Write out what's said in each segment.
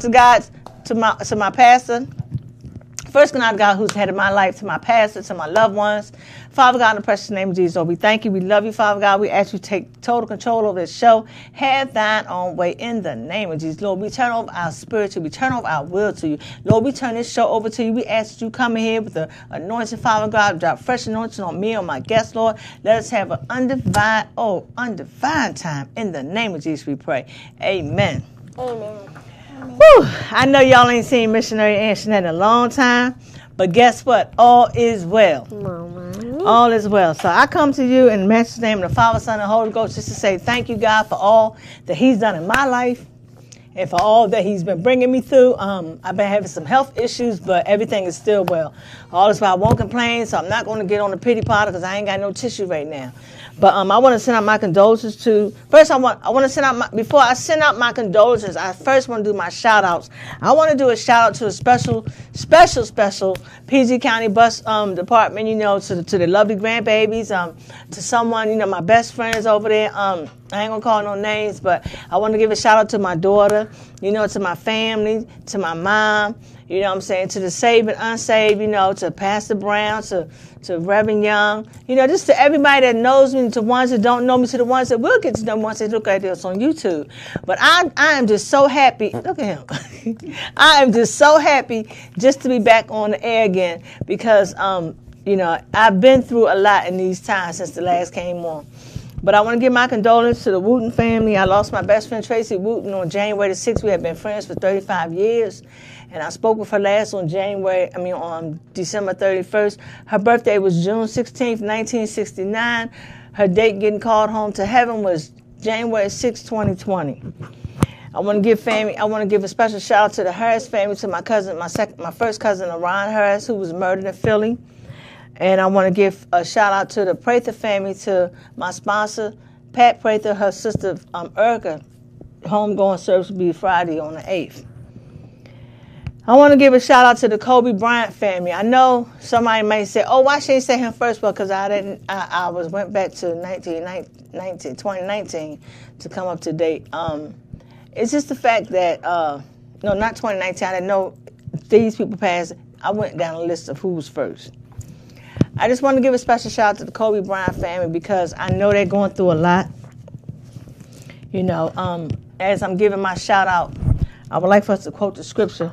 to God, to my to my pastor. First, going God who's head of my life, to my pastor, to my loved ones. Father God, in the precious name of Jesus, Lord, we thank you. We love you, Father God. We ask you to take total control over this show. Have thine own way in the name of Jesus. Lord, we turn over our spirit to you. We turn over our will to you. Lord, we turn this show over to you. We ask that you come in here with the anointing, Father God, drop fresh anointing on me, on my guests, Lord. Let us have an undivided, oh, undivided time. In the name of Jesus, we pray. Amen. Amen. Whew, I know y'all ain't seen Missionary Antoinette in a long time, but guess what? All is well. Mama. All is well. So I come to you in the Master's name of the Father, Son, and Holy Ghost just to say thank you, God, for all that He's done in my life and for all that He's been bringing me through. Um, I've been having some health issues, but everything is still well. All is well. I won't complain, so I'm not going to get on the pity pot because I ain't got no tissue right now. But um, I want to send out my condolences to. First, I want I want to send out my before I send out my condolences. I first want to do my shout outs. I want to do a shout out to a special, special, special PG County Bus um, Department. You know, to the, to the lovely grandbabies. Um, to someone you know, my best friends over there. Um, I ain't gonna call no names, but I want to give a shout out to my daughter. You know, to my family, to my mom. You know what I'm saying? To the saved and unsaved, you know, to Pastor Brown, to, to Reverend Young, you know, just to everybody that knows me, to ones that don't know me, to the ones that will get to know me once they look at this on YouTube. But I, I am just so happy. Look at him. I am just so happy just to be back on the air again because, um, you know, I've been through a lot in these times since the last came on. But I want to give my condolences to the Wooten family. I lost my best friend Tracy Wooten on January the 6th. We have been friends for 35 years. And I spoke with her last on January, I mean, on December 31st. Her birthday was June 16th, 1969. Her date getting called home to heaven was January 6, 2020. I want to give family. I want to give a special shout out to the Harris family, to my cousin, my second, my first cousin, Ron Harris, who was murdered in Philly, and I want to give a shout out to the Prather family, to my sponsor, Pat Prather, her sister um, Erica. Homegoing service will be Friday on the 8th. I want to give a shout out to the Kobe Bryant family. I know somebody may say, "Oh, why should you say him first? Well, because I didn't. I, I, was went back to 19, 19, 2019 to come up to date. Um, it's just the fact that uh, no, not 2019. I didn't know these people passed. I went down a list of who was first. I just want to give a special shout out to the Kobe Bryant family because I know they're going through a lot. You know, um, as I'm giving my shout out, I would like for us to quote the scripture,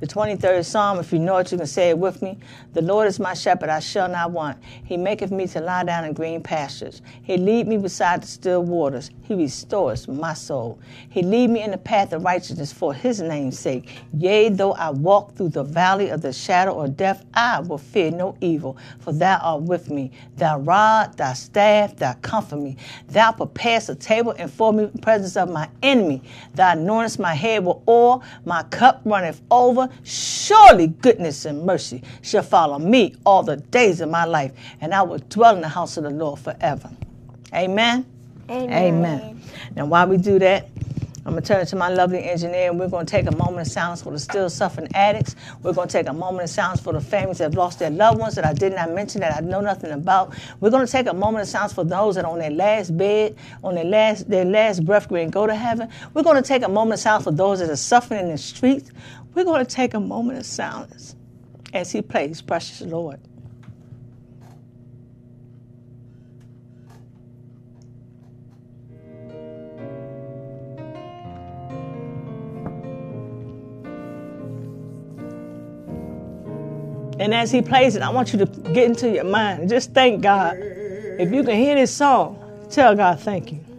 the 23rd Psalm. If you know it, you can say it with me. The Lord is my shepherd, I shall not want. He maketh me to lie down in green pastures. He lead me beside the still waters. He restores my soul. He lead me in the path of righteousness for his name's sake. Yea, though I walk through the valley of the shadow of death, I will fear no evil, for thou art with me. Thy rod, thy staff, thou comfort me. Thou preparest a table before me in the presence of my enemy. Thou anointest my head with oil, my cup runneth over. Surely goodness and mercy shall follow me all the days of my life, and I will dwell in the house of the Lord forever. Amen. Amen. Amen. Now, while we do that, I'm going to turn to my lovely engineer, and we're going to take a moment of silence for the still suffering addicts. We're going to take a moment of silence for the families that have lost their loved ones that I did not mention, that I know nothing about. We're going to take a moment of silence for those that are on their last bed, on their last their last breath, to go to heaven. We're going to take a moment of silence for those that are suffering in the streets. We're going to take a moment of silence as He plays Precious Lord. And as he plays it, I want you to get into your mind just thank God. If you can hear this song, tell God thank you.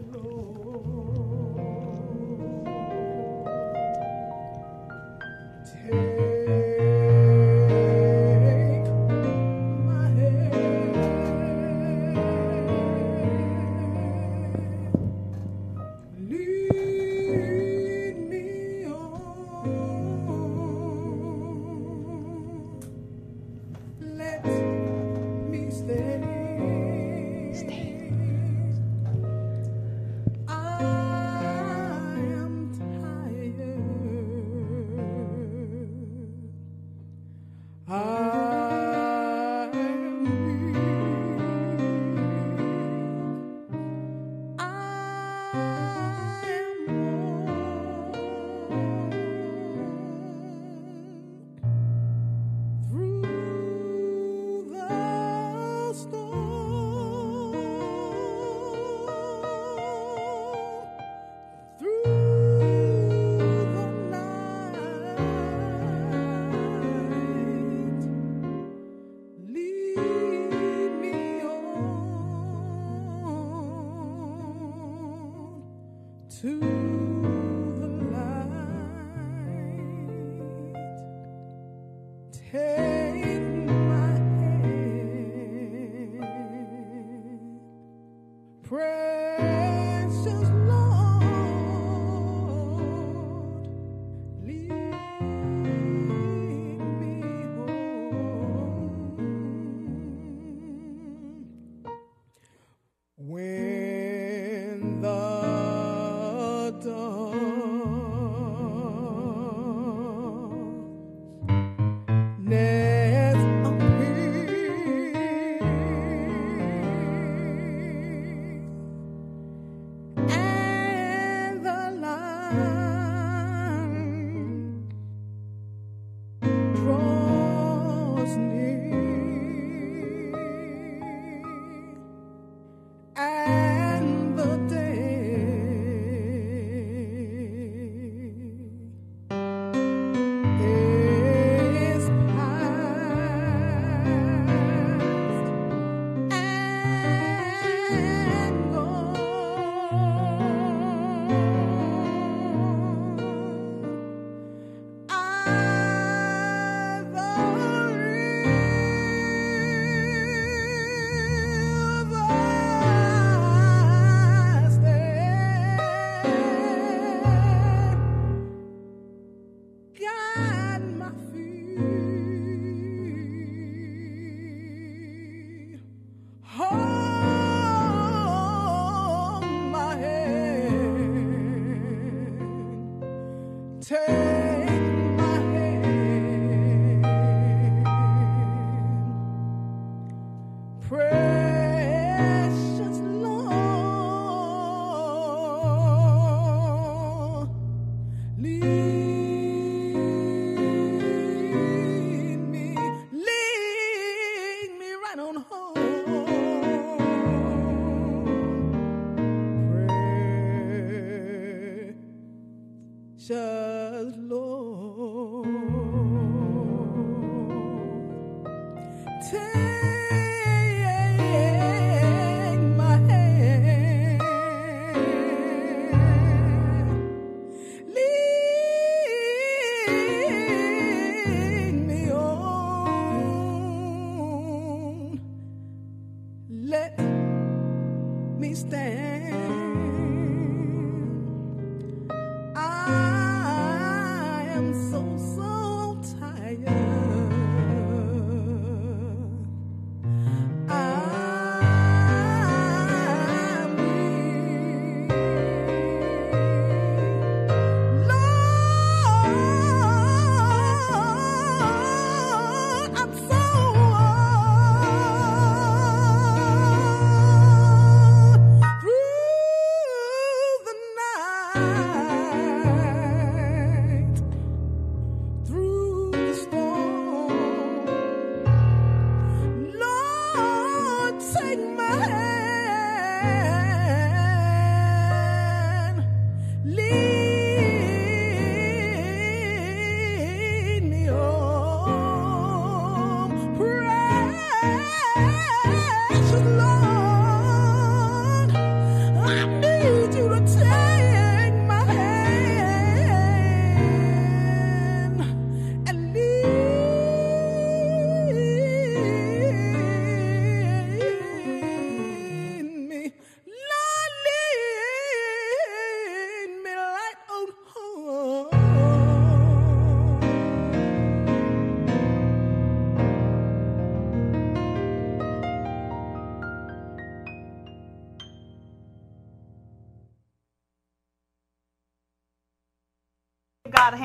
Feet.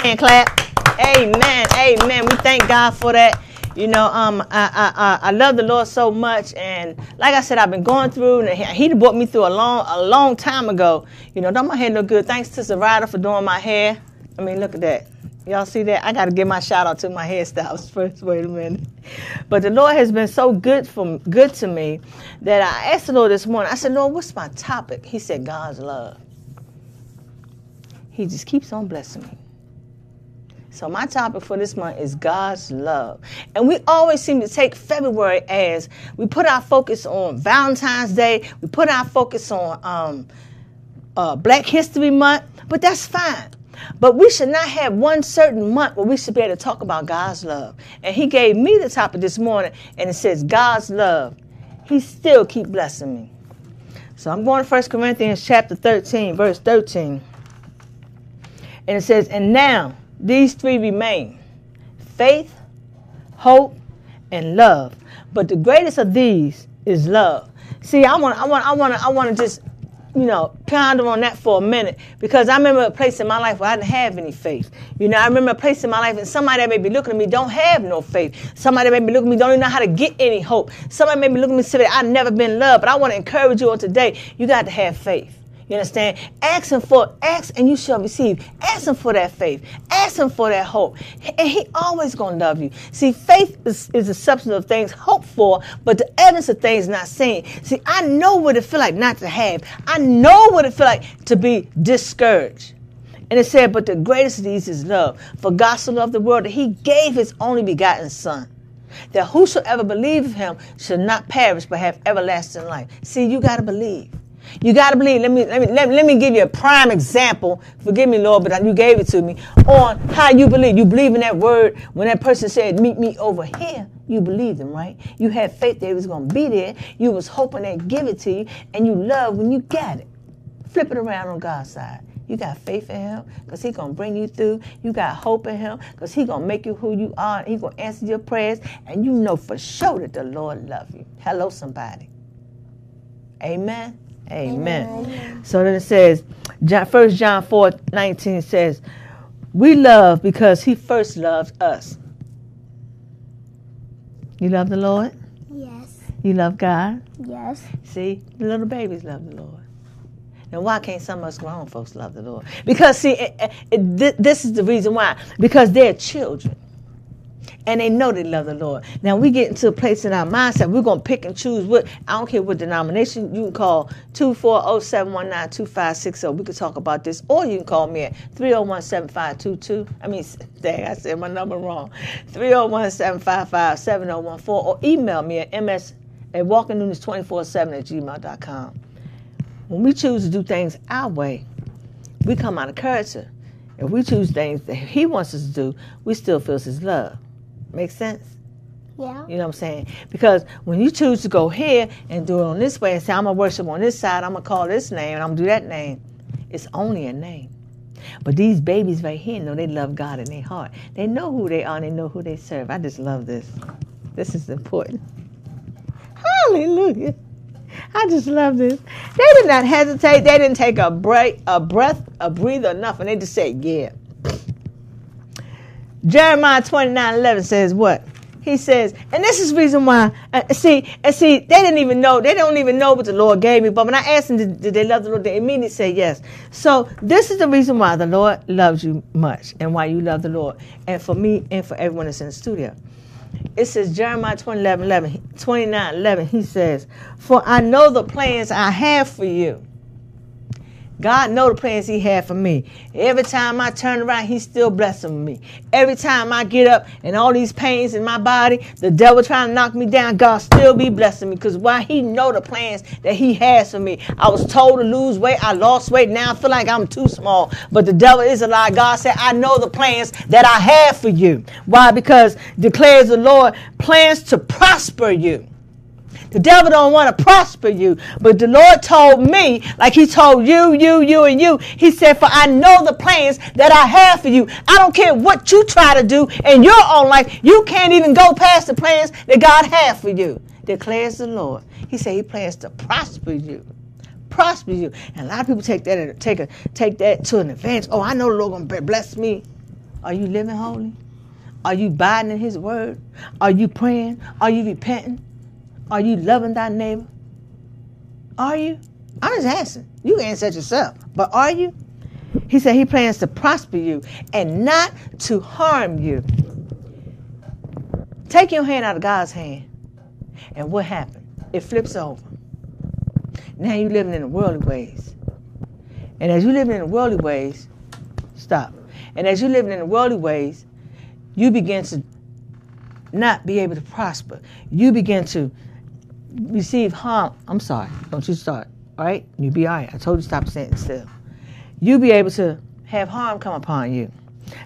Hand clap. Amen. Amen. We thank God for that. You know, um, I, I, I, love the Lord so much, and like I said, I've been going through, and He brought me through a long, a long time ago. You know, don't my hair look good? Thanks to Sarada for doing my hair. I mean, look at that. Y'all see that? I got to give my shout out to my hairstylist first. Wait a minute. But the Lord has been so good from good to me that I asked the Lord this morning. I said, Lord, what's my topic? He said, God's love. He just keeps on blessing me. So my topic for this month is God's love. And we always seem to take February as we put our focus on Valentine's Day, we put our focus on um, uh, Black History Month, but that's fine. But we should not have one certain month where we should be able to talk about God's love. And He gave me the topic this morning, and it says God's love. He still keep blessing me. So I'm going to 1 Corinthians chapter 13, verse 13. And it says, And now these three remain faith, hope, and love. But the greatest of these is love. See, I want, I want, I want, I want to just, you know, ponder on that for a minute because I remember a place in my life where I didn't have any faith. You know, I remember a place in my life and somebody that may be looking at me don't have no faith. Somebody that may be looking at me don't even know how to get any hope. Somebody may be looking at me and say, I've never been loved. But I want to encourage you on today. You got to have faith. You understand? Ask him for, ask and you shall receive. Ask him for that faith. Ask him for that hope. And he always gonna love you. See, faith is, is the substance of things hoped for, but the evidence of things not seen. See, I know what it feel like not to have. I know what it feel like to be discouraged. And it said, but the greatest of these is love. For God so loved the world that he gave his only begotten son. That whosoever believe him should not perish but have everlasting life. See, you gotta believe. You got to believe. Let me, let, me, let, let me give you a prime example. Forgive me, Lord, but you gave it to me on how you believe. You believe in that word. When that person said, meet me over here, you believed them, right? You had faith that it was going to be there. You was hoping they'd give it to you, and you love when you got it. Flip it around on God's side. You got faith in him because he's going to bring you through. You got hope in him because he's going to make you who you are. He's going to answer your prayers. And you know for sure that the Lord loves you. Hello, somebody. Amen. Amen. Amen. So then it says, First John 4 19 says, We love because he first loved us. You love the Lord? Yes. You love God? Yes. See, the little babies love the Lord. Now, why can't some of us grown folks love the Lord? Because, see, it, it, this is the reason why. Because they're children and they know they love the Lord. Now we get into a place in our mindset, we're gonna pick and choose what I don't care what denomination you can call 240-719-2560. We could talk about this, or you can call me at 301-7522. I mean dang, I said my number wrong. 301-755-7014 or email me at ms at walkingnewness247 at gmail.com. When we choose to do things our way, we come out of character. If we choose things that he wants us to do, we still feel his love. Make sense? Yeah. You know what I'm saying? Because when you choose to go here and do it on this way and say, I'm going to worship on this side, I'm going to call this name, and I'm going to do that name, it's only a name. But these babies right here know they love God in their heart. They know who they are and they know who they serve. I just love this. This is important. Hallelujah. I just love this. They did not hesitate. They didn't take a break, a breath, a breather, nothing. They just said, yeah. Jeremiah 29 11 says what? He says, and this is reason why. Uh, see, and see, they didn't even know. They don't even know what the Lord gave me. But when I asked them, did, did they love the Lord? They immediately say yes. So this is the reason why the Lord loves you much, and why you love the Lord, and for me, and for everyone that's in the studio. It says Jeremiah 29 11, 29 11. He says, "For I know the plans I have for you." God know the plans he had for me. Every time I turn around, he's still blessing me. Every time I get up and all these pains in my body, the devil trying to knock me down, God still be blessing me because why he know the plans that he has for me. I was told to lose weight. I lost weight. Now I feel like I'm too small. But the devil is a lie. God said, I know the plans that I have for you. Why? Because declares the Lord, plans to prosper you the devil don't want to prosper you. But the Lord told me, like he told you, you, you, and you, he said, for I know the plans that I have for you. I don't care what you try to do in your own life. You can't even go past the plans that God has for you, declares the Lord. He said he plans to prosper you prosper you. And a lot of people take that take a take that to an advantage. Oh, I know the Lord gonna bless me. Are you living holy? Are you abiding in His word? Are you praying? Are you repenting? Are you loving thy neighbor? Are you? I'm just asking. You can answer yourself. But are you? He said he plans to prosper you and not to harm you. Take your hand out of God's hand. And what happened? It flips over. Now you're living in the worldly ways. And as you're living in the worldly ways, stop. And as you're living in the worldly ways, you begin to not be able to prosper. You begin to receive harm. I'm sorry, don't you start. All right? You be all right. I told you stop sitting still. You be able to have harm come upon you.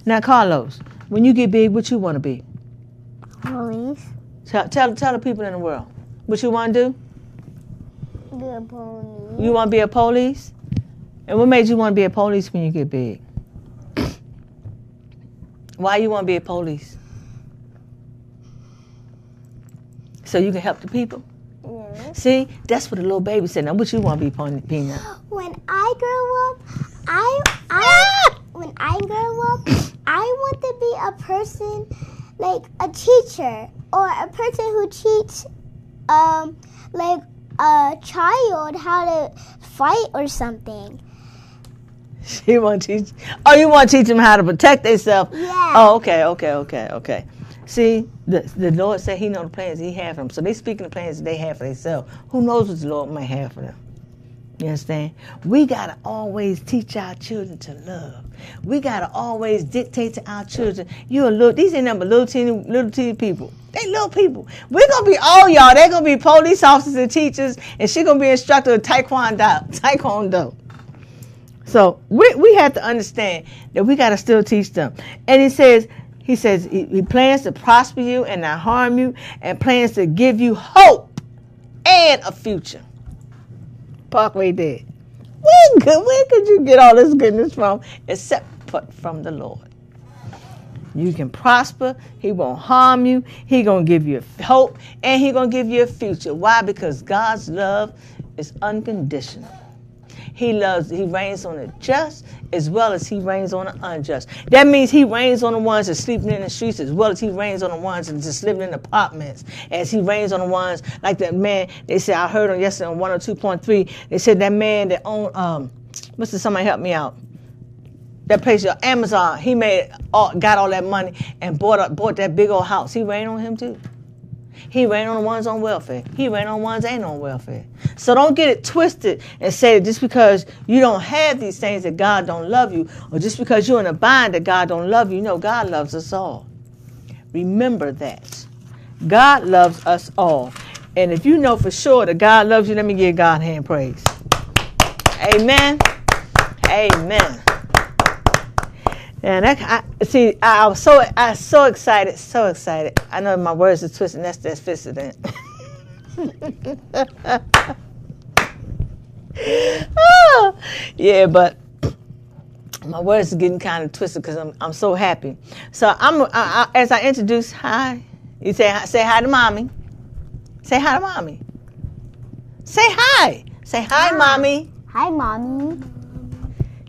Now, Carlos, when you get big, what you want to be? Police. Tell, tell, tell the people in the world what you want to do. The pony. You want to be a police? And what made you want to be a police when you get big? Why you want to be a police? So you can help the people. See, that's what a little baby said. Now, what you want to be, Peanut? When I grow up, I I when I grow up, I want to be a person like a teacher or a person who teaches um like a child how to fight or something. She want to teach. Oh, you want to teach them how to protect themselves? Yeah. Oh, okay, okay, okay, okay. See, the the Lord said He know the plans He have for them. So they speaking the plans they have for themselves. Who knows what the Lord might have for them? You understand? We gotta always teach our children to love. We gotta always dictate to our children. You a little. These ain't but little teeny, little teeny people. They little people. We're gonna be all y'all. They're gonna be police officers and teachers, and she gonna be instructor of taekwondo. Taekwondo. So we, we have to understand that we got to still teach them. And he says, he says he, plans to prosper you and not harm you, and plans to give you hope and a future. Parkway did. Where could, where could you get all this goodness from except from the Lord? You can prosper. He won't harm you. He gonna give you hope, and he gonna give you a future. Why? Because God's love is unconditional. He loves, he reigns on the just as well as he reigns on the unjust. That means he reigns on the ones that sleeping in the streets as well as he reigns on the ones that just living in apartments. As he reigns on the ones like that man, they said, I heard on yesterday on 102.3, they said that man that owned, um, Mr. Somebody help me out. That place, uh, Amazon, he made, all, got all that money and bought, a, bought that big old house. He reigned on him too. He ran on the ones on welfare. He ran on ones ain't on welfare. So don't get it twisted and say that just because you don't have these things that God don't love you, or just because you're in a bind that God don't love you. No, God loves us all. Remember that. God loves us all. And if you know for sure that God loves you, let me give God hand praise. Amen. Amen. And that, I, see, I, I was so I was so excited, so excited. I know my words are twisted. That's that's fisted in. oh, yeah, but my words are getting kind of twisted because I'm I'm so happy. So I'm I, I, as I introduce hi, you say say hi to mommy. Say hi to mommy. Say hi. Say hi, Hi. mommy. Hi, mommy.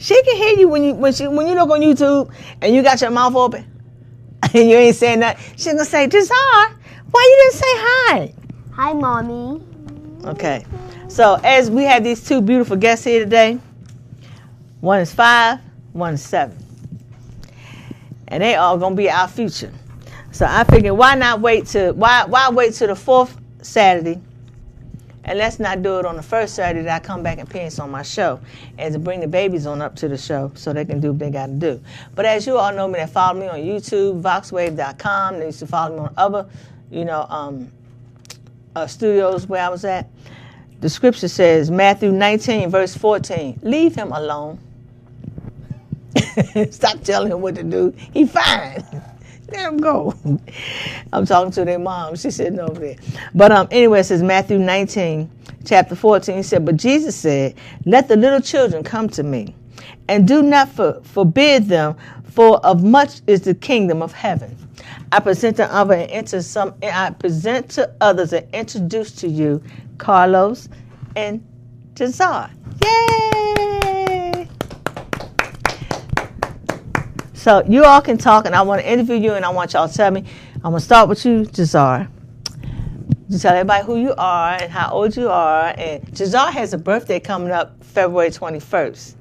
She can hear you when you when she when you look on YouTube and you got your mouth open and you ain't saying that. She's gonna say, Jazar, why you didn't say hi? Hi, mommy. Okay. So as we have these two beautiful guests here today, one is five, one is seven. And they all gonna be our future. So I figured why not wait to why why wait till the fourth Saturday and let's not do it on the first Saturday that I come back and parents on my show, and to bring the babies on up to the show so they can do what they got to do. But as you all know me, that follow me on YouTube, VoxWav.com. They used to follow me on other, you know, um, uh, studios where I was at. The scripture says, Matthew 19, verse 14, leave him alone. Stop telling him what to do. He fine. Let go. I'm talking to their mom. She's sitting over there. But um, anyway, it says Matthew 19, chapter 14. He said, But Jesus said, Let the little children come to me, and do not for, forbid them, for of much is the kingdom of heaven. I present to and enter some. I present to others and introduce to you Carlos and Jazar. Yay! So you all can talk, and I want to interview you, and I want y'all to tell me. I'm gonna start with you, Jazar. Just tell everybody who you are and how old you are. And Jazar has a birthday coming up February 21st.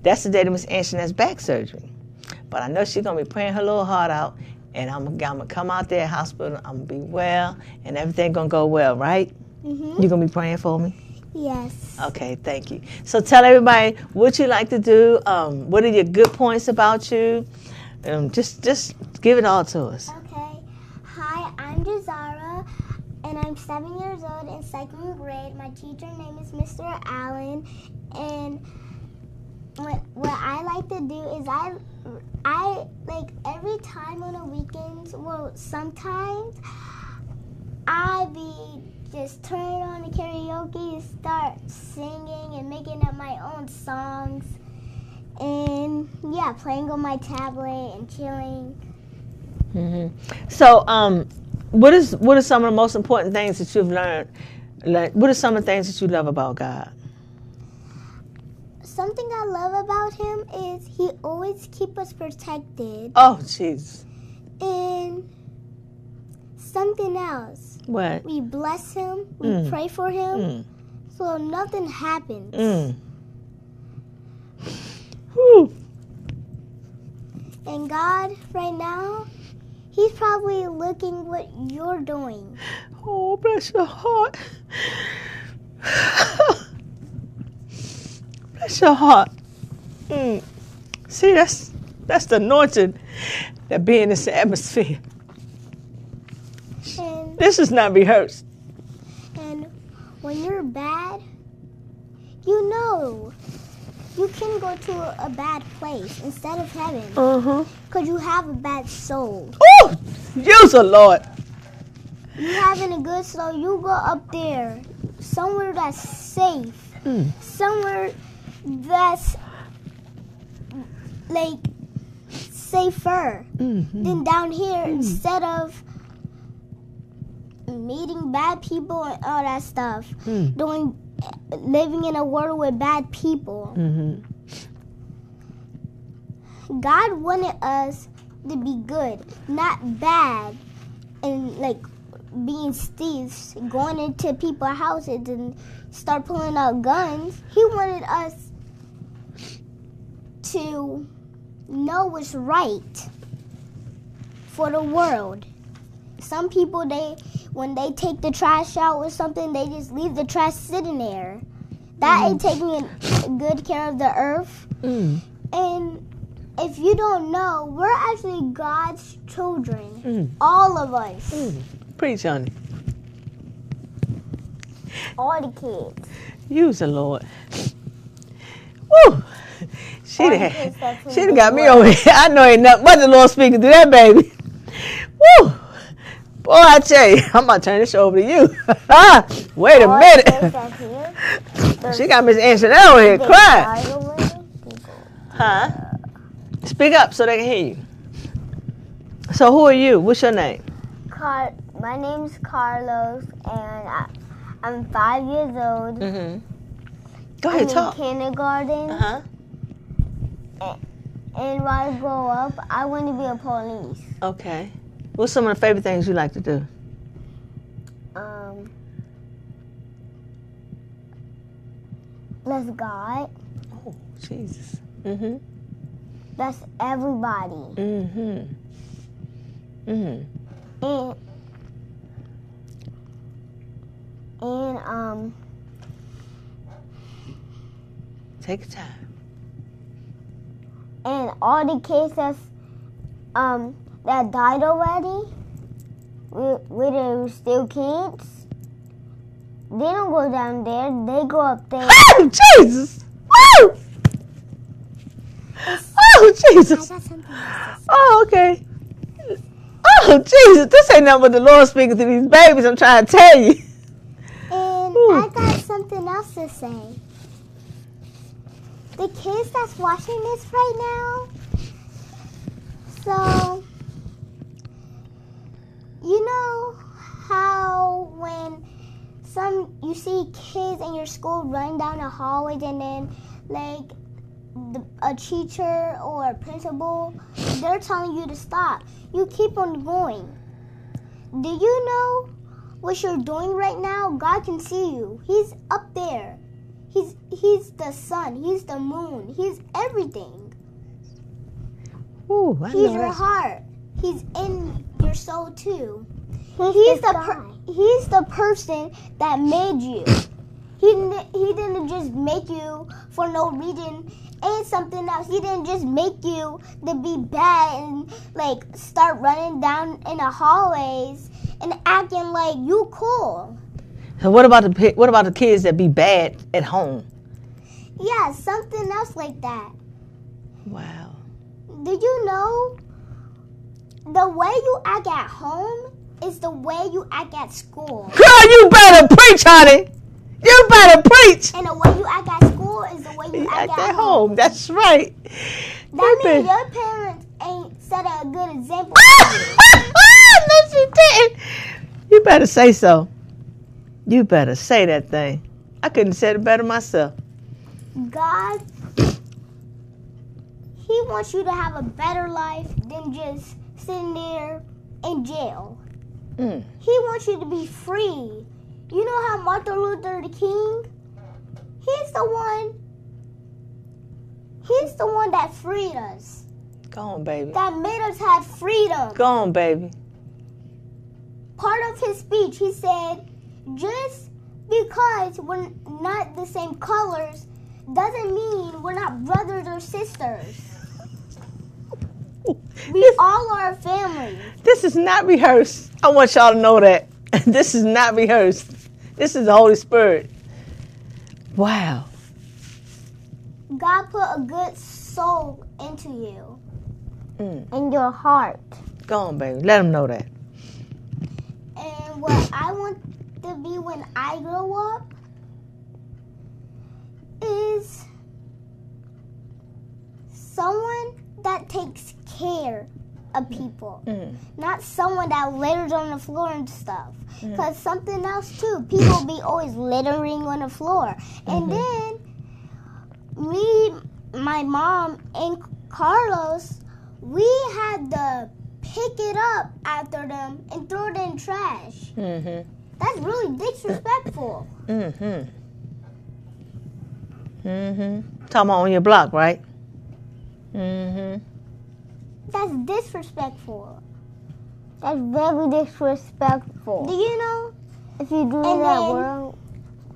That's the day that Miss Anshin has back surgery. But I know she's gonna be praying her little heart out, and I'm, I'm gonna come out there at the hospital. I'm gonna be well, and everything gonna go well, right? Mm-hmm. You gonna be praying for me? Yes. Okay, thank you. So tell everybody what you like to do. Um, what are your good points about you? Um, just just give it all to us. Okay. Hi, I'm Jahzara, and I'm seven years old in second grade. My teacher name is Mr. Allen, and what what I like to do is I I like every time on the weekends. Well, sometimes I be just turning on the karaoke and start singing and making up my own songs, and yeah, playing on my tablet and chilling. hmm So, um, what is what are some of the most important things that you've learned? Like, what are some of the things that you love about God? Something I love about him is he always keeps us protected. Oh, jeez. And something else, What? we bless him, we Mm. pray for him, Mm. so nothing happens. Mm. And God, right now, He's probably looking what you're doing. Oh, bless your heart. bless your heart. Mm. See, that's that's the anointing that be in this atmosphere. This is not rehearsed. and when you're bad, you know you can go to a, a bad place instead of heaven because you have a bad soul. Oh, use the Lord. You having a good soul, you go up there, somewhere that's safe, Mm. somewhere that's like safer Mm-hmm. than down here instead of meeting bad people and all that stuff. Mm. Doing living in a world with bad people. Mm-hmm. God wanted us to be good, not bad, and like being thieves, going into people's houses and start pulling out guns. He wanted us to know what's right for the world. Some people they when they take the trash out or something, they just leave the trash sitting there. That ain't taking good care of the earth. Mm. And if you don't know, we're actually God's children. Mm. All of us. Mm. Preach on it. All the kids. Use the Lord. Woo! She done, kids that's in she done got me over here. I know ain't nothing but the Lord speaking to that baby. Woo! Boy, I tell you, I'm about to turn this over to you. Wait a minute. kids that's here. She got Miss over here crying. died already. People. Huh? Speak up so they can hear you. So who are you? What's your name? Car- my name's Carlos, and I, I'm five years old. Mm-hmm. Go I'm ahead, in talk. kindergarten, Uh-huh. and when I grow up, I want to be a police. Okay. What's some of the favorite things you like to do? Um, bless God. Oh, Jesus. Mm-hmm. Bless everybody. Mm-hmm. Mm-hmm. and and um Take your time. and all the kids that's um that died already we, we they were still kids they don't go down there they go up there Oh, Jesus! Woo! Oh, Jesus! got something else Oh, okay. Oh, Jesus! This ain't nothing but the Lord speaking to these babies. I'm trying to tell you. and Ooh. I got something else to say the kids that's watching this right now so you know how when some you see kids in your school running down the hallway and then like the, a teacher or a principal they're telling you to stop. You keep on going. Do you know what you're doing right now? God can see you. He's up there. He's he's the sun. He's the moon. He's everything. Ooh, He's your heart. He's in your soul too. He's, the, per- he's the person that made you. He didn't, he didn't just make you for no reason and something else. He didn't just make you to be bad and like start running down in the hallways and acting like you cool. So what about the what about the kids that be bad at home? Yeah, something else like that. Wow. Did you know the way you act at home is the way you act at school? Girl, you better preach, honey. You better preach. And the way you act at school is the way you You act, act at home. That's right. That means your parents ain't set a good example. Ah, ah, ah, no, she didn't. You better say so. You better say that thing. I couldn't say it better myself. God, He wants you to have a better life than just sitting there in jail. Mm. He wants you to be free. You know how Martin Luther the King? He's the one. He's the one that freed us. Go on, baby. That made us have freedom. Go on, baby. Part of his speech, he said, just because we're not the same colors doesn't mean we're not brothers or sisters. We all are a family. This is not rehearsed. I want y'all to know that. This is not rehearsed. This is the Holy Spirit. Wow. God put a good soul into you. Mm. In your heart. Go on, baby. Let them know that. And what I want to be when I grow up is someone that takes care of people. Mm. Not someone that litters on the floor and stuff. Because something else too, people be always littering on the floor. And then me, my mom, and Carlos, we had to pick it up after them and throw it in trash. Mm-hmm. That's really disrespectful. Mm-hmm. Mm-hmm. Talking about on your block, right? Mm-hmm. That's disrespectful. That's very disrespectful. Do you know? If you do And that, then- world,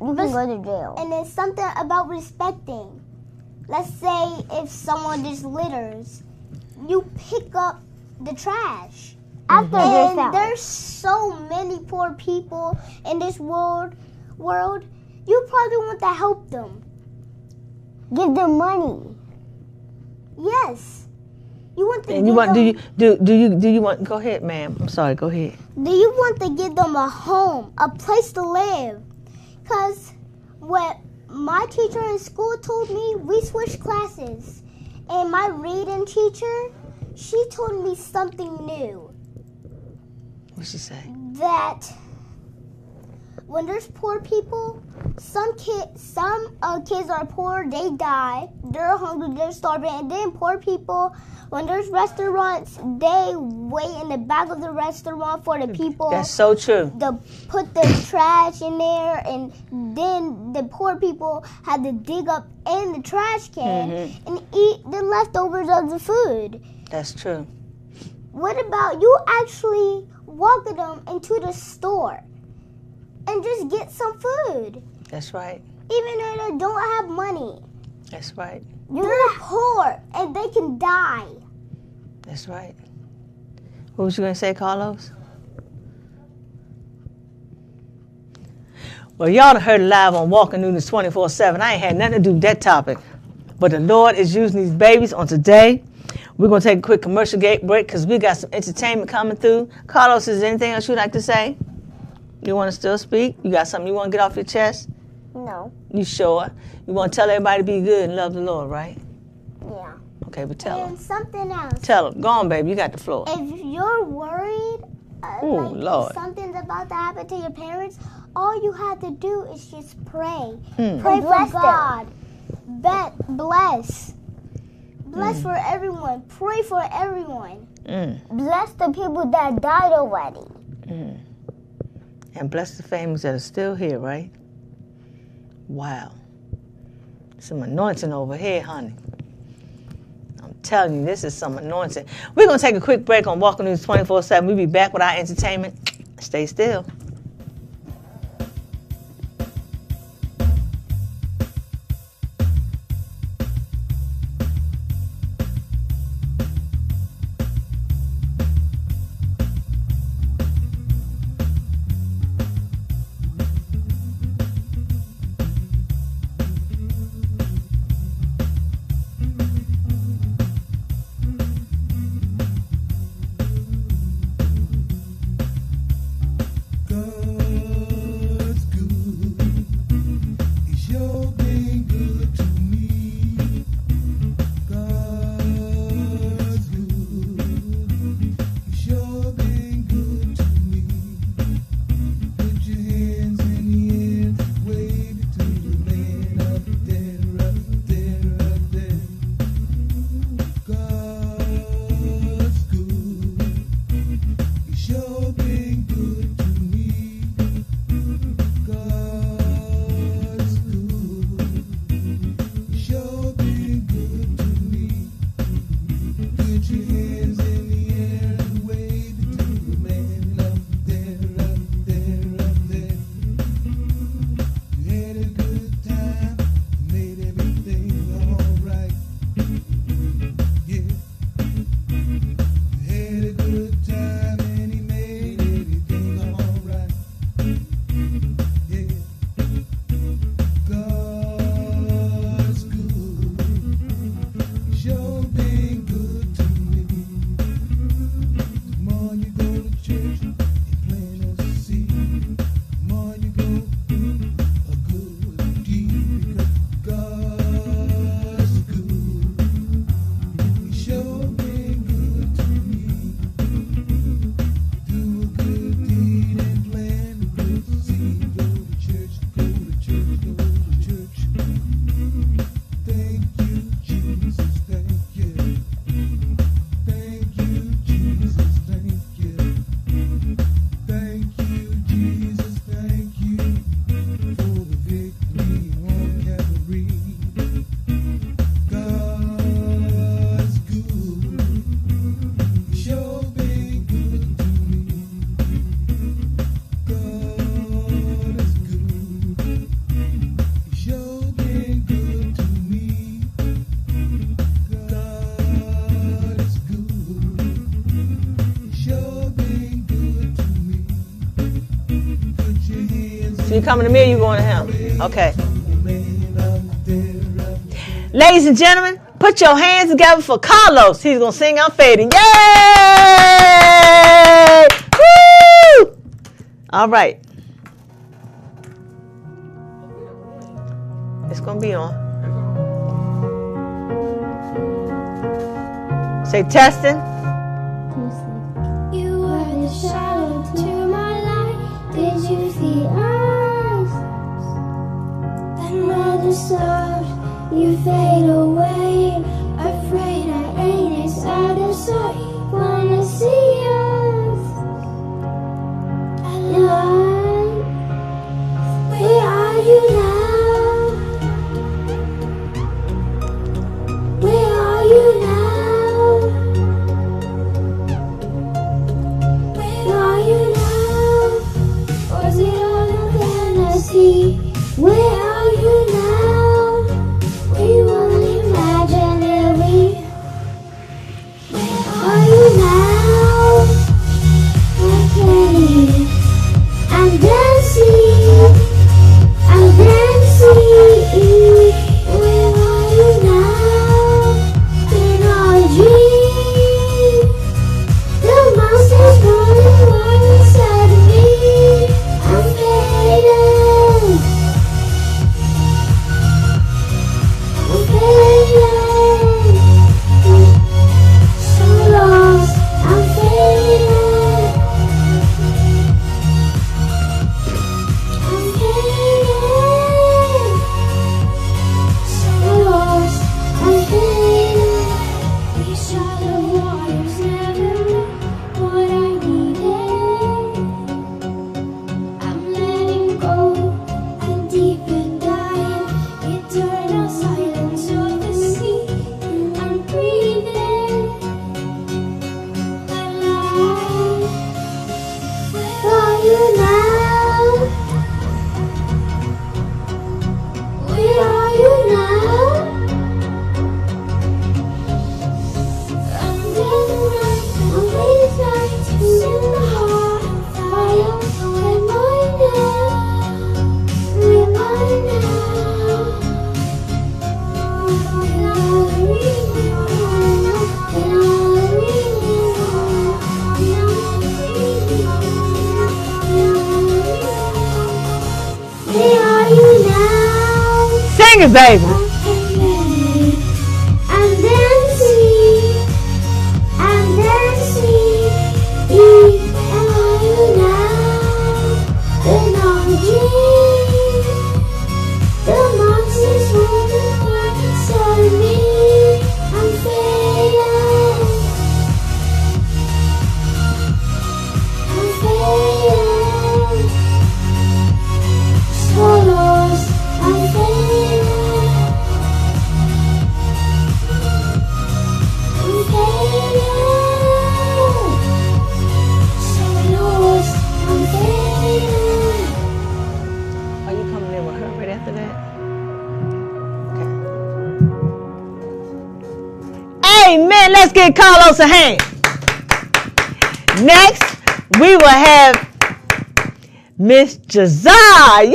you can go to jail. And then something about respecting. Let's say if someone just litters, you pick up the trash. Mm-hmm. After And this out. there's so many poor people in this world. World, you probably want to help them. Give them money. Yes, you want to. And you give want? Do you do? Do you? Do you want? Go ahead, ma'am. I'm sorry. Go ahead. Do you want to give them a home, a place to live? Cause what my teacher in school told me, we switched classes, and my reading teacher, she told me something new. What she say? that when there's poor people, some kid, some uh, kids are poor, they die, they're hungry, they're starving, and then poor people, when there's restaurants, they wait in the back of the restaurant for the people That's so true. to put the trash in there, and then the poor people have to dig up in the trash can Mhm. and eat the leftovers of the food. That's true. What about you actually walking them into the store and just get some food, That's right. even though they don't have money? That's right. They're poor and they can die. That's right. What was you gonna say, Carlos? Well, y'all done heard live on Walking News 24-7. I ain't had nothing to do with that topic. But the Lord is using these babies on today. We're gonna take a quick commercial gate break because we got some entertainment coming through. Carlos, is there anything else you'd like to say? You wanna still speak? You got something you wanna get off your chest? No. You sure? You wanna tell everybody to be good and love the Lord, right? Yeah. Okay, but tell them. Something else. Tell them. Go on, baby. You got the floor. If you're worried, uh, Ooh, like Lord. something's about to happen to your parents, all you have to do is just pray. Mm. Pray Bless for them. God. Bet, bless. Bless Mm. for everyone. Pray for everyone. Mm. Bless the people that died already. And bless the families that are still here, right? Wow. Some anointing over here, honey. I'm telling you, this is some anointing. We're going to take a quick break on Walking News 24 7. We'll be back with our entertainment. Stay still. coming to me or you going to him? Okay. Ladies and gentlemen, put your hands together for Carlos. He's going to sing I'm Fading. Yay! Woo! All right. It's going to be on. Say testing. Star, you fade away. Afraid I ain't as out of sight. Wanna see baby. Let's Carlos a hand. Next, we will have Miss Jahzara. Yay!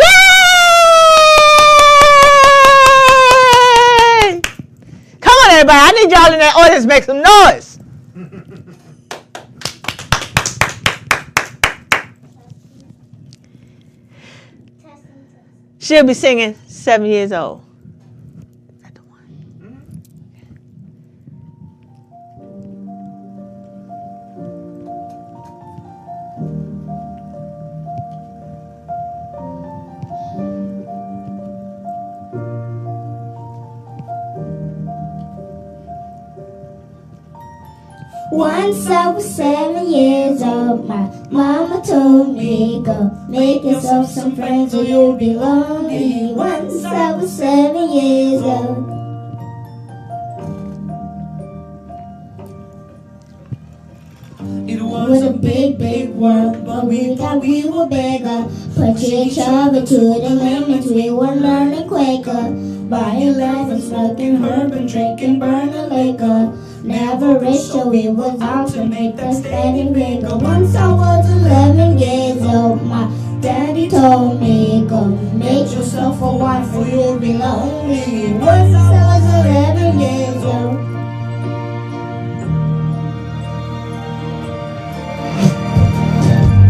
Come on, everybody. I need y'all in that audience make some noise. She'll be singing seven years old. Once I was seven years old, my mama told me go make yourself some friends or you'll be lonely. Once I was seven years old. It was a big, big world, but we thought we were bigger. Put each other to the limits, we were learning quicker. Buying love and smoking herb and drinking burning liquor. Never rich till we was out to make the steady bigger. Once I was 11 years old, my Daddy told me, go make yourself a wife or you'll be lonely. Once I was 11 years old.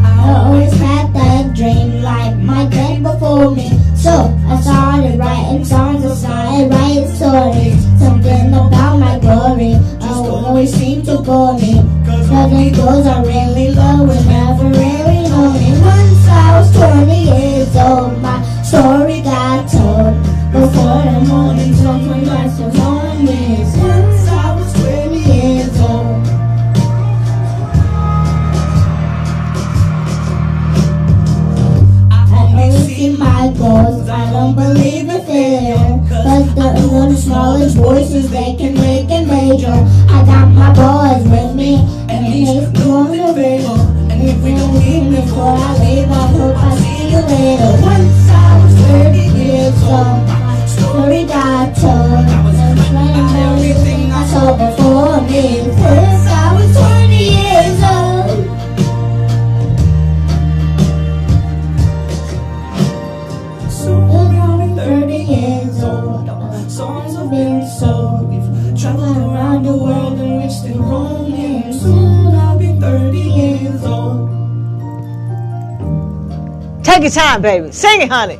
I always had that dream like my dad before me. So I started writing songs, I started writing stories. Something about my glory always seem to bore me. Cause the girls I really love would never really me. Once I was 20 years old, my story got told. Before the morning sun when lights was on me. Once I was 20 years old. I only see my goals. I don't believe in failure. Cause the, the smallest voices they can make it major. I got my boys with me, and he's doing the favor. And if we don't leave before I leave, I hope I see you later. Once I was 30 years old, my story got told. I was everything I saw before me. Since I was 20 years old. Time, baby. Sing it, honey.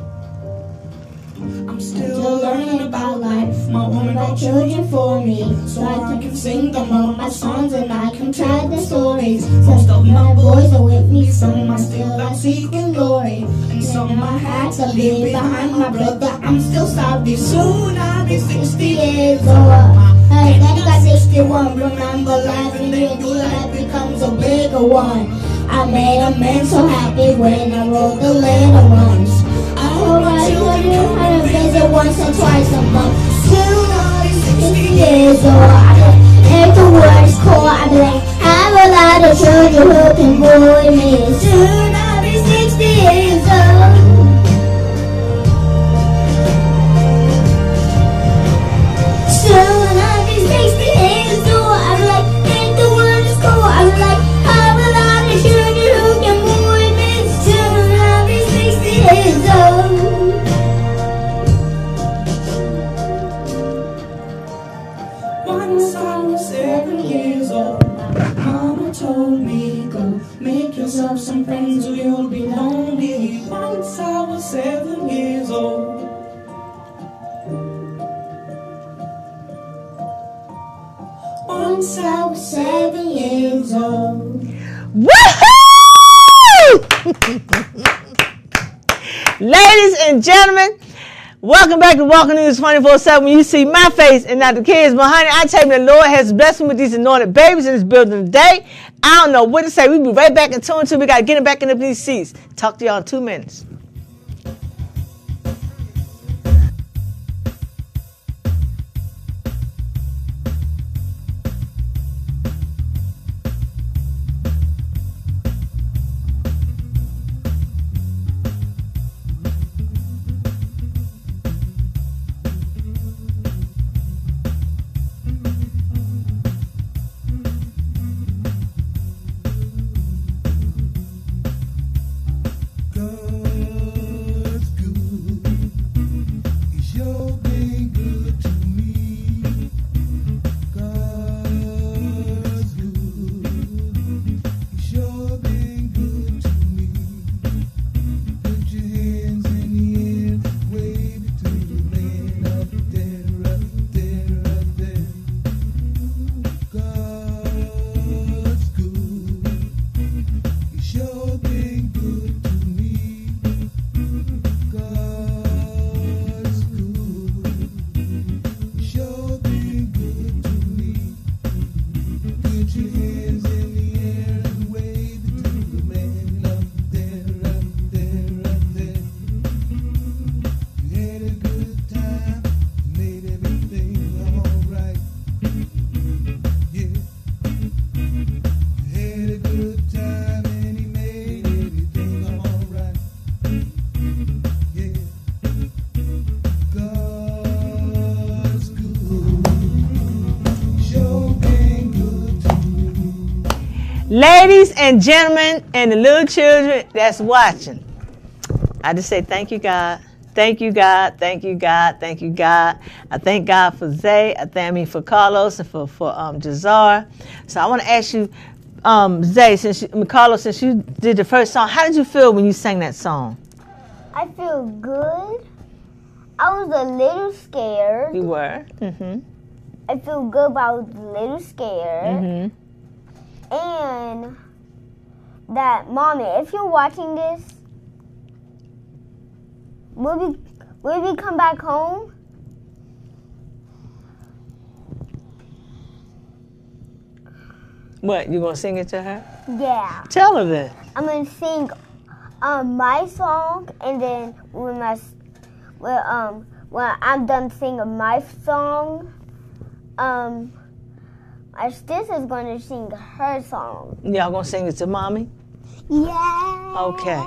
I'm still learning about life. My woman got children for me. So I can sing them all my songs and I can tell the stories. Most of my boys are with me, some are still out seeking glory. And some I had to leave behind my brother. I'm still sorry. Soon I'll be 60 years old. I got 61. Remember life and then your life becomes a bigger one. I made a man so happy when I wrote the little ones. I hope I told you how to visit once or twice a month. Soon I'll be 60 years old. I the words call. I be like, have a lot of children who can bully me. Soon friends or you'll be lonely. Once I was seven years old. Once I was seven years old. Woohoo! Ladies and gentlemen, welcome back to Walking News 24 7. When you see my face and not the kids, but honey, I tell you, the Lord has blessed me with these anointed babies in this building today. I don't know what to say. We'll be right back in two and two. We got to get them back in these seats. Talk to y'all in two minutes. Ladies and gentlemen, and the little children that's watching, I just say thank you, God. Thank you, God. Thank you, God. Thank you, God. I thank God for Zay. I thank me for Carlos and for for um, Jahzara. So I want to ask you, um, Zay, since you, Carlos, since you did the first song, how did you feel when you sang that song? I feel good. I was a little scared. You were. Mm-hmm. I feel good, but I was a little scared. Mm-hmm. And that, mommy, if you're watching this, will we will we come back home? What you gonna sing it to her? Yeah. Tell her then. I'm gonna sing um my song, and then when my s- when um when I'm done singing my song, um my sister's gonna sing her song. Y'all gonna sing it to mommy? Yeah. Okay.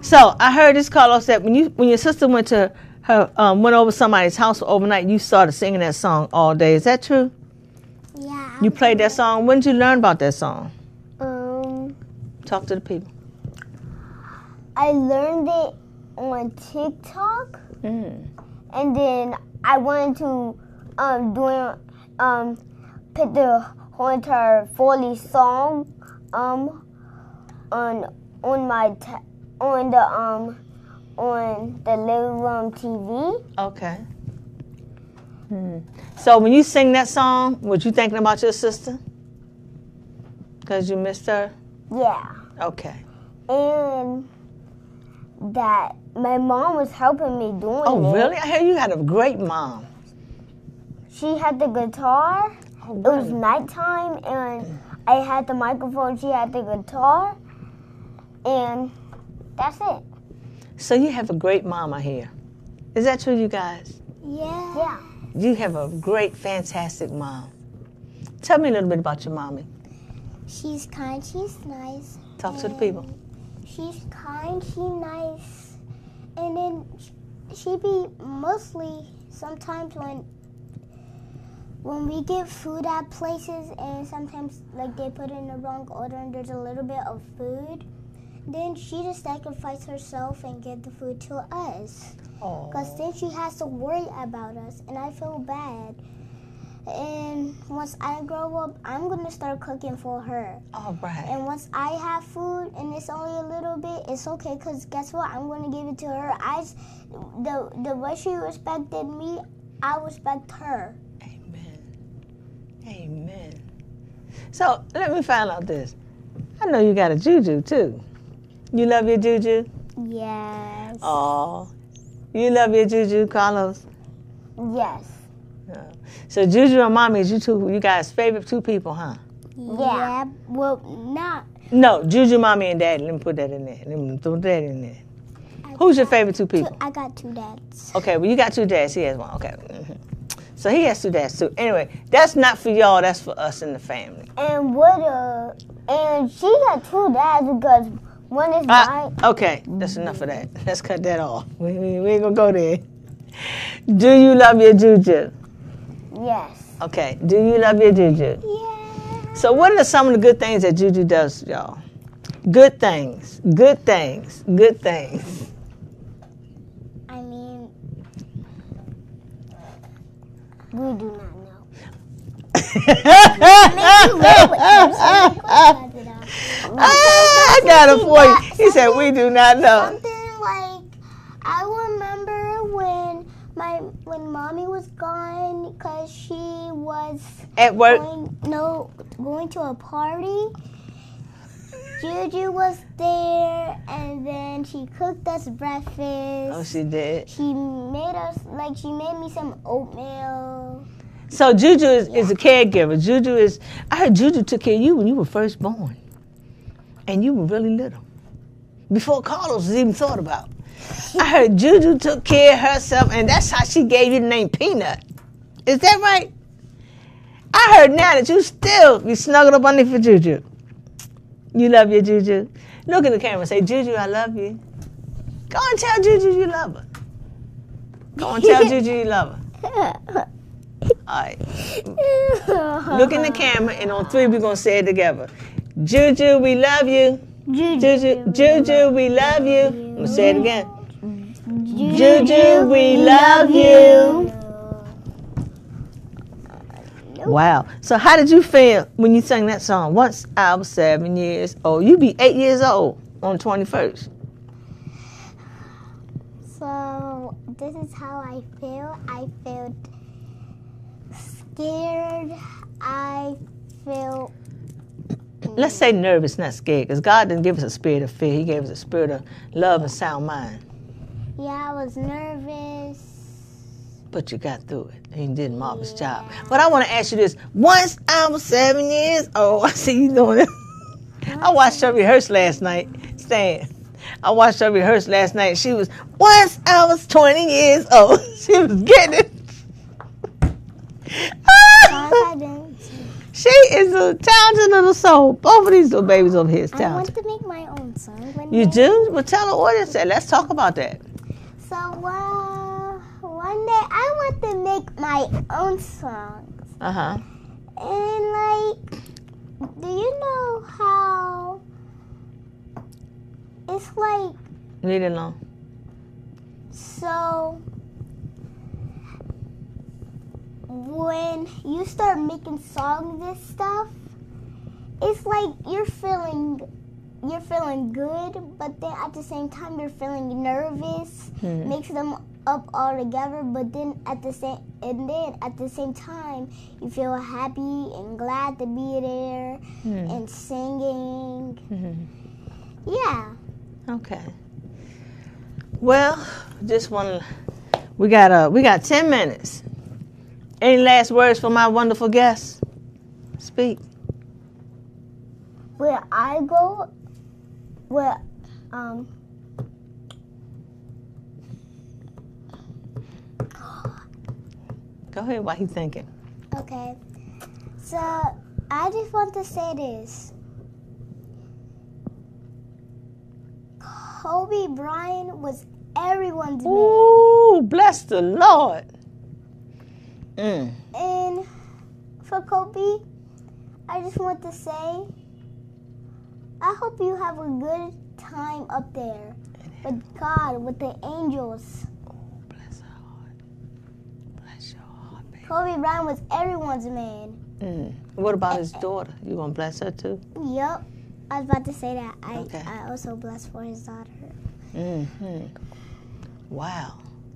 So I heard this Carlos that when you when your sister went to her um, went over somebody's house overnight, you started singing that song all day. Is that true? Yeah. You played that song. When did you learn about that song? Um, Talk to the people. I learned it on TikTok, Mm. and then I wanted to um do um put the whole entire Foley song um on on my t- on the um on the living room TV. Okay. Hmm. So when you sing that song, was you thinking about your sister? Cause you missed her. Yeah, Okay. and that my mom was helping me doing Oh it. really? I hear you had a great mom. She had the guitar. It was nighttime, and I had the microphone. She had the guitar, and that's it. So you have a great mama here. Is that true, you guys? Yeah. Yeah. You have a great, fantastic mom. Tell me a little bit about your mommy. She's kind. She's nice. Talk to the people. She's kind. She's nice. And then she be mostly sometimes when when we get food at places and sometimes like they put in the wrong order and there's a little bit of food, then she just sacrifices herself and give the food to us. Because then she has to worry about us, and I feel bad. And once I grow up, I'm gonna start cooking for her. all right. And once I have food and it's only a little bit, it's okay. Cause guess what? I'm gonna give it to her. I, the the way she respected me, I respect her. Amen. Amen. So let me find out this. I know you got a juju too. You love your juju? Yes. Oh, you love your juju, Carlos. Yes. So juju and mommy is you two, you guys' favorite two people, huh? Yeah. Well, not. No, juju, mommy, and daddy. Let me put that in there. Let me throw that in there. Who's your favorite two Two, people? I got two dads. Okay, well, you got two dads. He has one. Okay. mhm. So he has two dads too. Anyway, that's not for y'all. That's for us in the family. And what a and she got two dads because one is uh, mine. okay, that's enough of that. Let's cut that off. We, we, we ain't gonna go there. Do you love your juju? Yes. Okay. Do you love your juju? Yeah. So, what are some of the good things that juju does, y'all? Good things. Good things. Good things. I mean, We do not know. Ah, I got a for you. He said, We do not know. something like I remember when my when mommy was gone because she was At work. going no going to a party. Juju was there, and then she cooked us breakfast. Oh, she did. She made us like she made me some oatmeal. So, Juju is, is a caregiver. Juju is, I heard Juju took care of you when you were first born. And you were really little. Before Carlos was even thought about. I heard Juju took care of herself, and that's how she gave you the name Peanut. Is that right? I heard now that you still be snuggled up underneath for Juju. You love your Juju. Look at the camera and say, Juju, I love you. Go and tell Juju you love her. Go and tell Juju you love her. All right. Look in the camera, and on three, we're going to say it together. Juju, we love you. Juju, Juju, we love you. I'm going to say it again. Juju, we love you. Wow. So how did you feel when you sang that song? Once I was seven years old. you'd be eight years old on twenty first. So this is how I feel. I felt scared. I feel Let's say nervous, not scared, because God didn't give us a spirit of fear. He gave us a spirit of love and sound mind. yeah, I was nervous. But you got through it and you did a marvelous job. But I want to ask you this. Once I was seven years old, I see you doing it. I watched her rehearse last night. Stan. I watched her rehearse last night. She was, once I was 20 years old. She was getting it. Yes, I did. she is a talented little soul. Both of these little babies over here is talented. I want to make my own song. You do? Well, tell the audience that. Let's talk about that. So one day I want to make my own songs. Uh huh. And like, do you know how it's like? Leave it alone. So when you start making songs and stuff, it's like you're feeling you're feeling good, but then at the same time you're feeling nervous. Hmm. Mix them up all together, but then at the same and then at the same time you feel happy and glad to be there Hmm. and singing. Mhm. Yeah. Okay. Well, just to. We got uh, we got ten minutes. Any last words for my wonderful guests? Speak. Where I go, where um, Go ahead. While he's thinking. Okay. So I just want to say this. Kobe Bryant was everyone's man. Ooh, bless the Lord. Mm. And for Kobe, I just want to say, I hope you have a good time up there with God, with the angels. Bless her heart. Bless your heart, baby. Kobe Bryant was everyone's man. Mm. What about his daughter? You gonna bless her too? Yup. I was about to say that. I, Okay. I also bless for his daughter. Mm-hmm. Wow.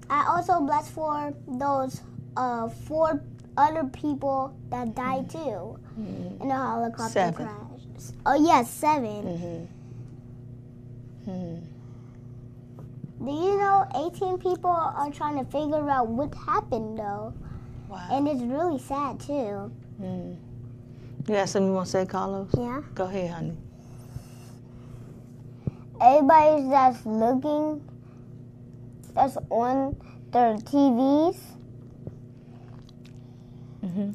I also bless for those uh, four other people that died too in the helicopter Seven. crash. Oh yes, 7 Mm-hmm. Mm. Do you know 18 people are trying to figure out what happened though, Wow. and it's really sad too. Mm. You got something you want to say, Carlos? Yeah. Go ahead, honey. everybody that's looking, that's on their TVs, Mm-hmm.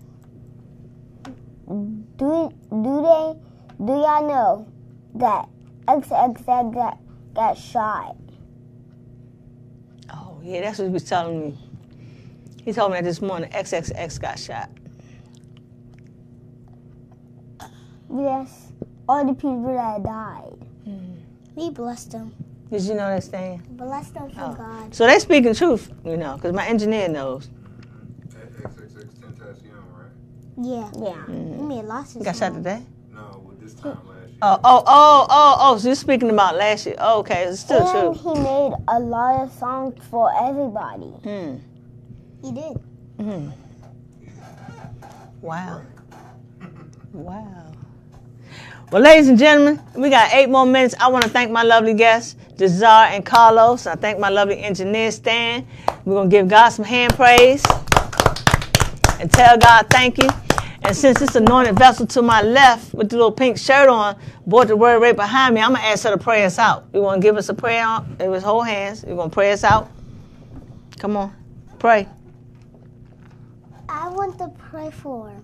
do do they do y'all know that XXX got got shot? Oh, yeah, that's what he was telling me. He told me that this morning XXX got shot. Yes, all the people that died. We blessed them. Did you know that, Stan? Bless them for Oh. God. So they speaking truth, you know, because my engineer knows. XXX Tentacion, right? Yeah. Yeah. We made lots He of got shot today? No, well, this time last year. Oh, oh, oh, oh, oh, so you're speaking about last year. Oh, okay, it's still and true. he made a lot of songs for everybody. Hmm. He did. hmm Wow. Wow. Well, ladies and gentlemen, we got eight more minutes. I want to thank my lovely guests, Jahzara and Carlos. I thank my lovely engineer, Stan. We're going to give God some hand praise and tell God thank you. And since this anointed vessel to my left with the little pink shirt on brought the word right behind me, I'm going to ask her to pray us out. You want to give us a prayer with his whole hands? You're going to pray us out? Come on, pray. I want to pray for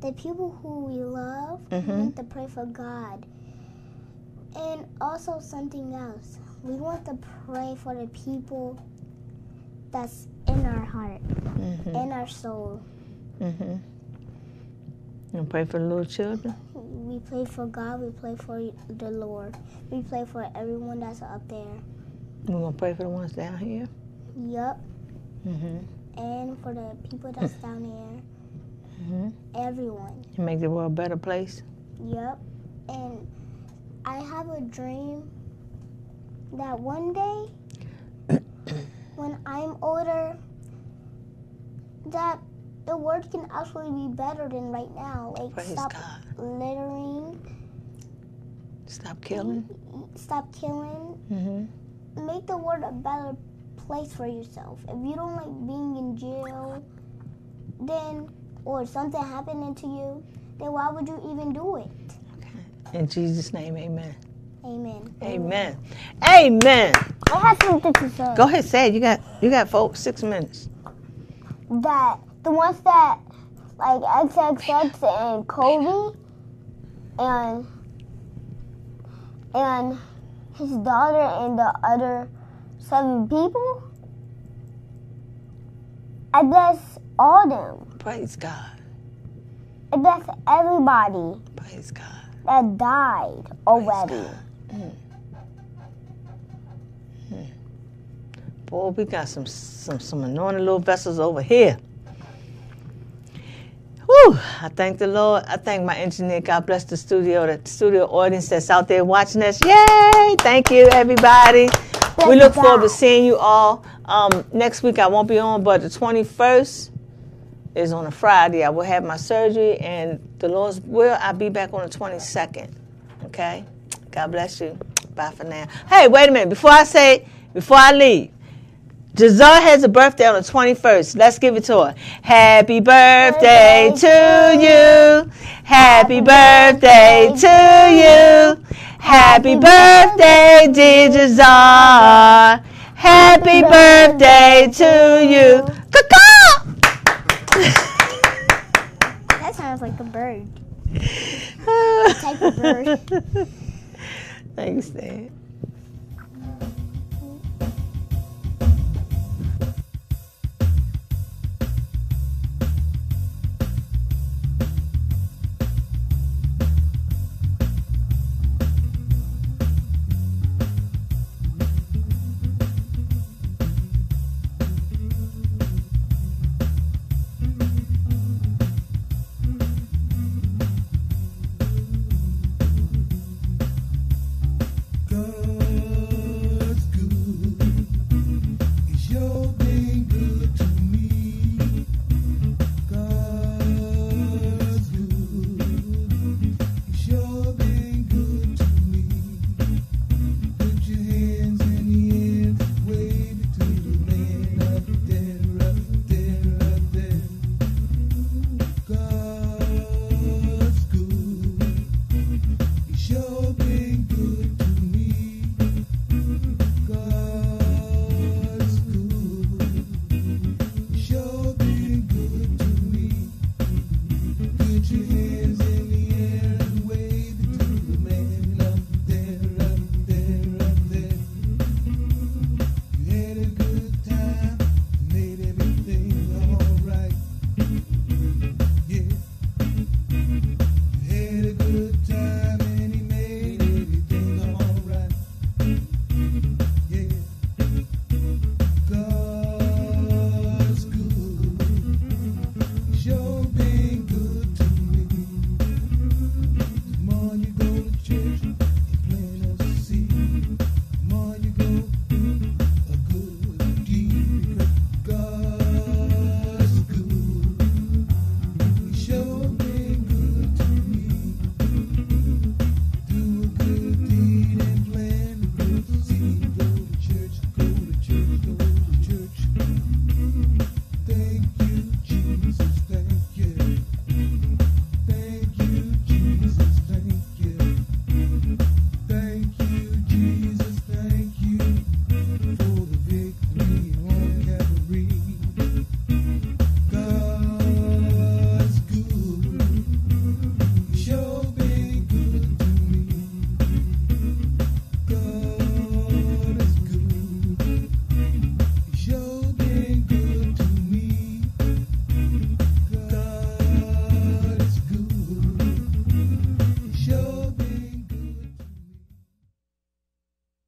the people who we love. I Mhm. want to pray for God. And also something else. We want to pray for the people that's in our heart, Mm-hmm. in our soul. Mm-hmm. And pray for the little children. We pray for God, we pray for the Lord. We pray for everyone that's up there. We're gonna pray for the ones down here. Yup. hmm And for the people that's down there, hmm everyone. It makes the world a better place. Yup. And I have a dream that one day, when I'm older, that the world can actually be better than right now. Like Praise stop God. littering, Stop killing. stop killing, hmm make the world a better place for yourself. If you don't like being in jail, then or something happening to you, then why would you even do it? In Jesus' name, amen. Amen. Amen. Amen. I have something to say. Go ahead, say it. You got you got four, six minutes. That the ones that like XXX and Kobe and and his daughter and the other seven people. I bless all them. Praise God. I bless everybody Praise God. that died already. Mm. Mm. Boy, we got some some some anointed little vessels over here. Whew, I thank the Lord. I thank my engineer. God bless the studio, the studio audience that's out there watching us. Yay! Thank you, everybody. We look forward to seeing you all. Um, next week I won't be on, but the 21st is on a Friday. I will have my surgery, and the Lord's will, I'll be back on the 22nd. Okay? God bless you. Bye for now. Hey, wait a minute. Before I say, before I leave, Giselle has a birthday on the 21st. Let's give it to her. Happy birthday to you. Happy birthday to you. Happy birthday, dear Giselle. Happy birthday to you. Caw-caw! That sounds like a bird. Type of bird. Thanks, Dan.